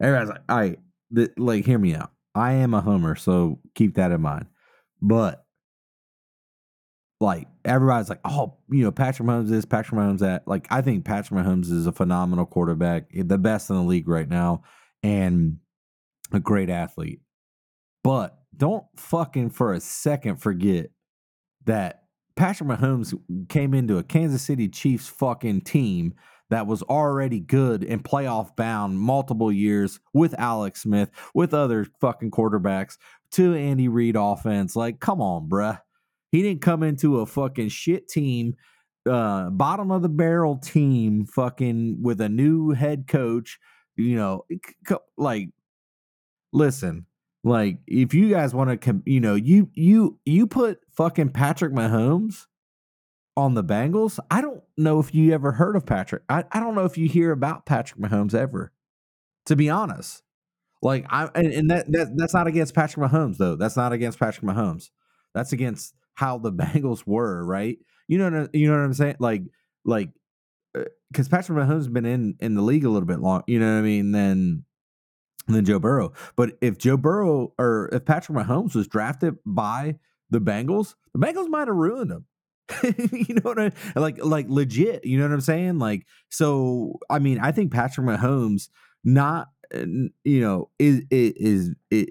everybody's like, all right, th- like, hear me out. I am a homer, so keep that in mind. But, like, everybody's like, oh, you know, Patrick Mahomes is Patrick Mahomes that. Like, I think Patrick Mahomes is a phenomenal quarterback, eh, the best in the league right now, and a great athlete. But don't fucking for a second forget that Patrick Mahomes came into a Kansas City Chiefs fucking team that was already good and playoff bound multiple years with Alex Smith, with other fucking quarterbacks, to Andy Reid offense. Like, come on, bruh. He didn't come into a fucking shit team, uh, bottom of the barrel team, fucking with a new head coach. You know, like, listen, like if you guys want to, you know, you you you put fucking Patrick Mahomes on the Bengals. I don't know if you ever heard of Patrick. I, I don't know if you hear about Patrick Mahomes ever. To be honest, like I and, and that, that that's not against Patrick Mahomes though. That's not against Patrick Mahomes. That's against how the Bengals were, right? You know, you know what I'm saying? Like, like, uh, because Patrick Mahomes been in in the league a little bit long. You know what I mean? Than than Joe Burrow. But if Joe Burrow or if Patrick Mahomes was drafted by the Bengals, the Bengals might have ruined him. you know what I mean? like like legit, you know what I'm saying? Like so I mean, I think Patrick Mahomes not uh, you know is is, is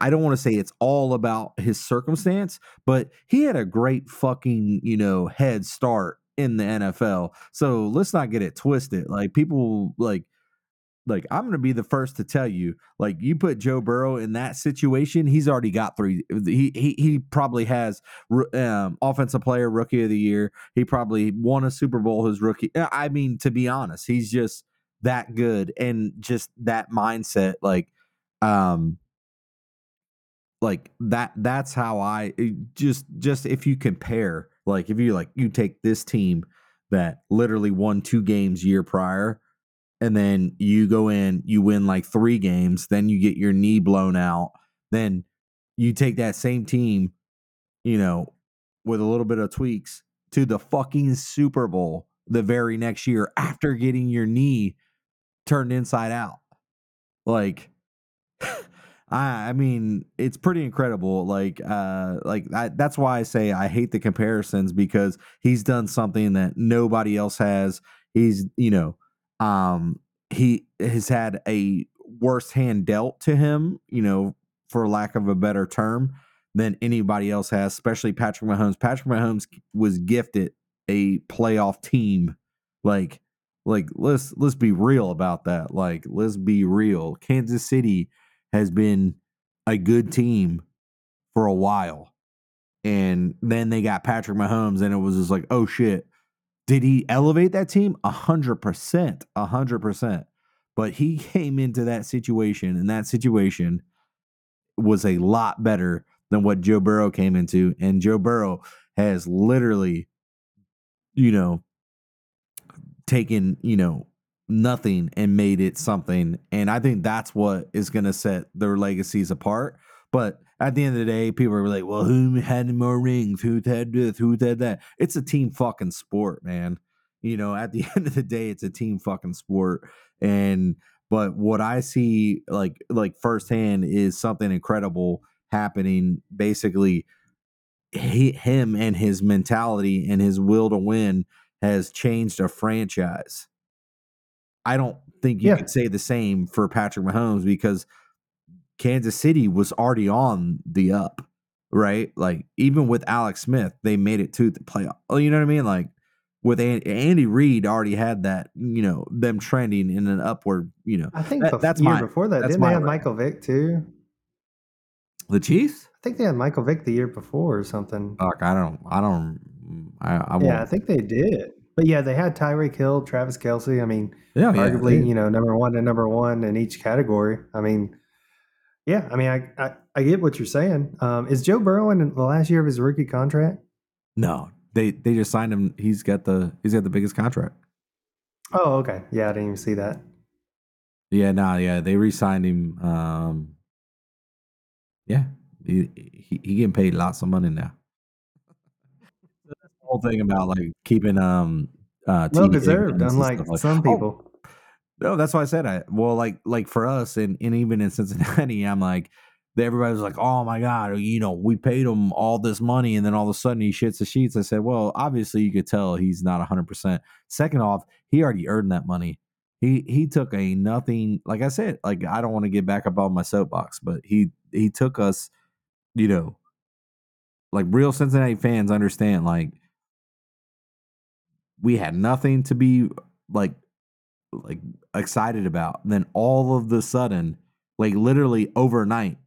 I don't want to say it's all about his circumstance, but he had a great fucking, you know, head start in the NFL. So let's not get it twisted. Like people like like I'm going to be the first to tell you, like you put Joe Burrow in that situation, he's already got three. He he he probably has um, offensive player rookie of the year. He probably won a Super Bowl his rookie. Uh, I mean, to be honest, he's just that good and just that mindset. Like, um, like that. That's how I eh, just just if you compare, like if you like you take this team that literally won two games year prior and then you go in, you win like three games, then you get your knee blown out, then you take that same team, you know, with a little bit of tweaks to the fucking Super Bowl the very next year after getting your knee turned inside out. Like I I mean, it's pretty incredible. Like uh like I, that's why I say I hate the comparisons because he's done something that nobody else has. He's, you know, um, he has had a worse hand dealt to him, you know, for lack of a better term, than anybody else has, especially Patrick Mahomes. Patrick Mahomes was gifted a playoff team. Like, like let's let's be real about that. Like, let's be real. Kansas City has been a good team for a while. And then they got Patrick Mahomes, and it was just like, oh shit, did he elevate that team? A hundred percent, a hundred percent. But he came into that situation, and that situation was a lot better than what Joe Burrow came into. And Joe Burrow has literally, you know, taken, you know, nothing and made it something. And I think that's what is going to set their legacies apart. But at the end of the day, people are like, well, who had more rings? Who had this? Who had that? It's a team fucking sport, man. You know, at the end of the day, it's a team fucking sport. And but what I see like like firsthand is something incredible happening. Basically, he, him and his mentality and his will to win has changed a franchise. I don't think you yeah. could say the same for Patrick Mahomes because Kansas City was already on the up, right? Like even with Alex Smith, they made it to the playoff. Oh, you know what I mean? Like with Andy, Andy Reid already had that, you know, them trending in an upward, you know. I think that, that's year my, before that. Didn't they have Michael Vick too? The Chiefs? I think they had Michael Vick the year before or something. Fuck, I don't, I don't, mm, I, I yeah, I think they did. But yeah, they had Tyreek Hill, Travis Kelce. I mean, yeah, arguably, yeah. you know, number one and number one in each category. I mean, yeah, I mean, I, I, I get what you're saying. Um, is Joe Burrow in the last year of his rookie contract? No, they they just signed him. He's got the he's got the biggest contract. Oh, okay. Yeah, I didn't even see that. Yeah, no, nah, yeah, they re-signed him. Um, yeah, he, he he getting paid lots of money now. the whole thing about like keeping um uh well deserved, unlike like, some oh, people. Oh, no, that's why I said I well, like like for us and, and even in Cincinnati, I'm like everybody was like, "Oh my god, you know, we paid him all this money, and then all of a sudden he shits the sheets." I said, "Well, obviously you could tell he's not 100." percent Second off, he already earned that money. He he took a nothing. Like I said, like I don't want to get back up on my soapbox, but he he took us, you know, like real Cincinnati fans understand. Like we had nothing to be like like excited about. And then all of the sudden, like literally overnight,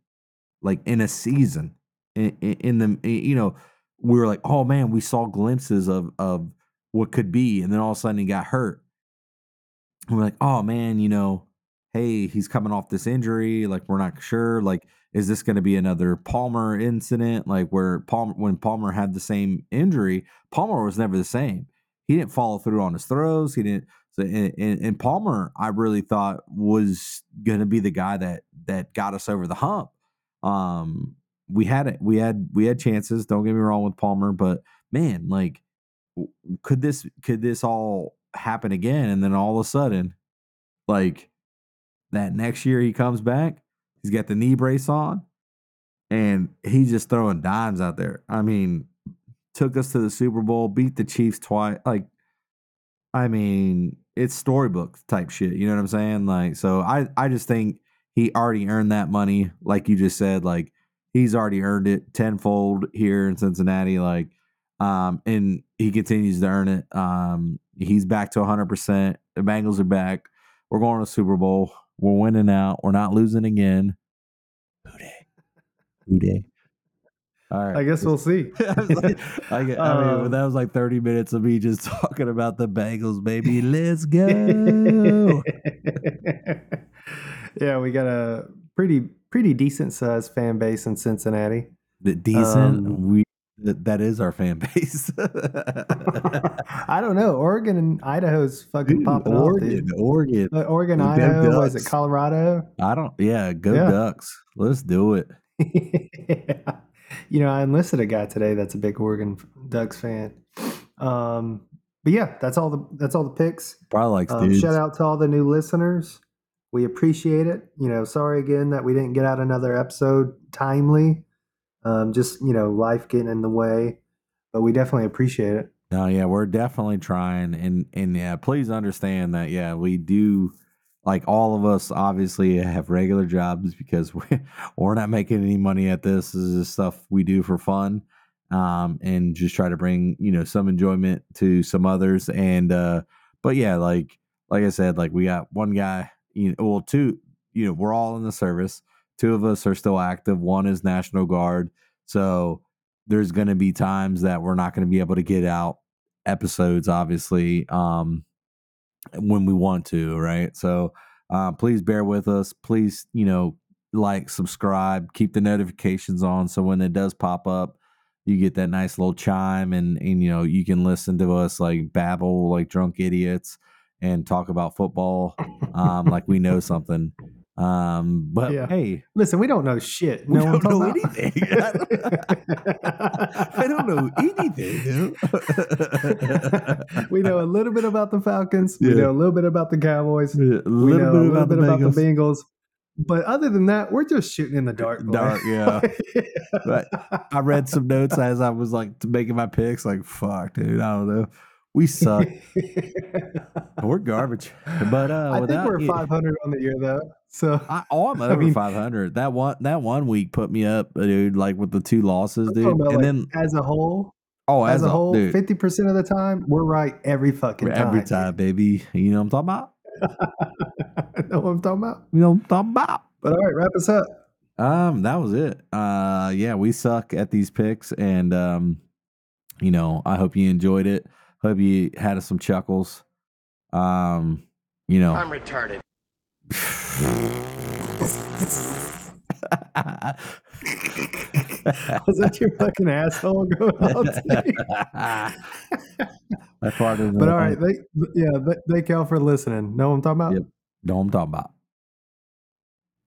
like in a season, in, in the you know, we were like, oh man, we saw glimpses of of what could be, and then all of a sudden he got hurt. And we're like, oh man, you know, hey, he's coming off this injury. Like we're not sure. Like, is this going to be another Palmer incident? Like where Palmer when Palmer had the same injury, Palmer was never the same. He didn't follow through on his throws. He didn't so, and, and, Palmer, I really thought was going to be the guy that that got us over the hump. Um, we had it. We had we had chances. Don't get me wrong with Palmer, but man, like, could this could this all happen again? And then all of a sudden, like that next year he comes back, he's got the knee brace on, and he's just throwing dimes out there. I mean, took us to the Super Bowl, beat the Chiefs twice. Like, I mean, it's storybook type shit. You know what I'm saying? Like, so I, I just think he already earned that money. Like you just said, like he's already earned it tenfold here in Cincinnati. Like, um, and he continues to earn it. Um, he's back to 100. percent The Bengals are back. We're going to Super Bowl. We're winning out. We're not losing again. Who Dey? Who Dey? All right. I guess we'll see. I, like, I, get- I mean, Um, that was like 30 minutes of me just talking about the Bengals, baby. Let's go. yeah, we got a pretty pretty decent sized fan base in Cincinnati. The decent. Um, we that, is our fan base. I don't know. Oregon and Idaho's fucking Dude, popping off, Oregon. Oregon. Uh, Oregon, Go Idaho, was it Colorado? I don't. Yeah, go Yeah. Ducks. Let's do it. yeah. You know, I enlisted a guy today that's a big Oregon Ducks fan. Um, but yeah, that's all the that's all the picks. Probably likes Um, dudes. shout out to all the new listeners. We appreciate it. You know, sorry again that we didn't get out another episode timely. Um, just you know, life getting in the way, but we definitely appreciate it. No, yeah, we're definitely trying, and and yeah, please understand that. Yeah, we do. Like all of us, obviously have regular jobs because we we're not making any money at this. This is stuff we do for fun, um, and just try to bring you know some enjoyment to some others. And uh, but yeah, like like I said, like we got one guy, you know, well two, you know, we're all in the service. Two of us are still active. One is National Guard, so there's going to be times that we're not going to be able to get out episodes obviously um when we want to right? So uh, please bear with us. Please you know like subscribe keep the notifications on so when it does pop up you get that nice little chime and and you know you can listen to us like babble like drunk idiots and talk about football um like we know something um but Yeah. hey Listen, we don't know shit. We No, don't know I'm anything. I don't know anything. we know a little bit about the Falcons. We know a little bit about the Cowboys. a We little know bit a little about, bit the about the Bengals. Bengals. But other than that, we're just shooting in the dark. boy. Dark, yeah. But I read some notes as I was like making my picks. Like, fuck, dude, I don't know. We suck. we're garbage. But uh, I think we're you- 500 on the year though. So I, oh, I'm I over mean- 500. That one, that one week put me up, dude. Like with the two losses, dude. And like, then, as a whole, oh, as, a whole, 50% of the time, we're right every fucking time. every time, baby. You know what I'm talking about? know what I'm talking about? You know what I'm talking about? But all right, wrap us up. Um, that was it. Uh, yeah, we suck at these picks, and um, you know, I hope you enjoyed it. Hope you had some chuckles. Um, you know, I'm retarded. Was that your fucking asshole going on? today? I farted. in but all right, they, yeah, th- thank y'all for listening. Know what I'm talking about? Yep. Know what I'm talking about.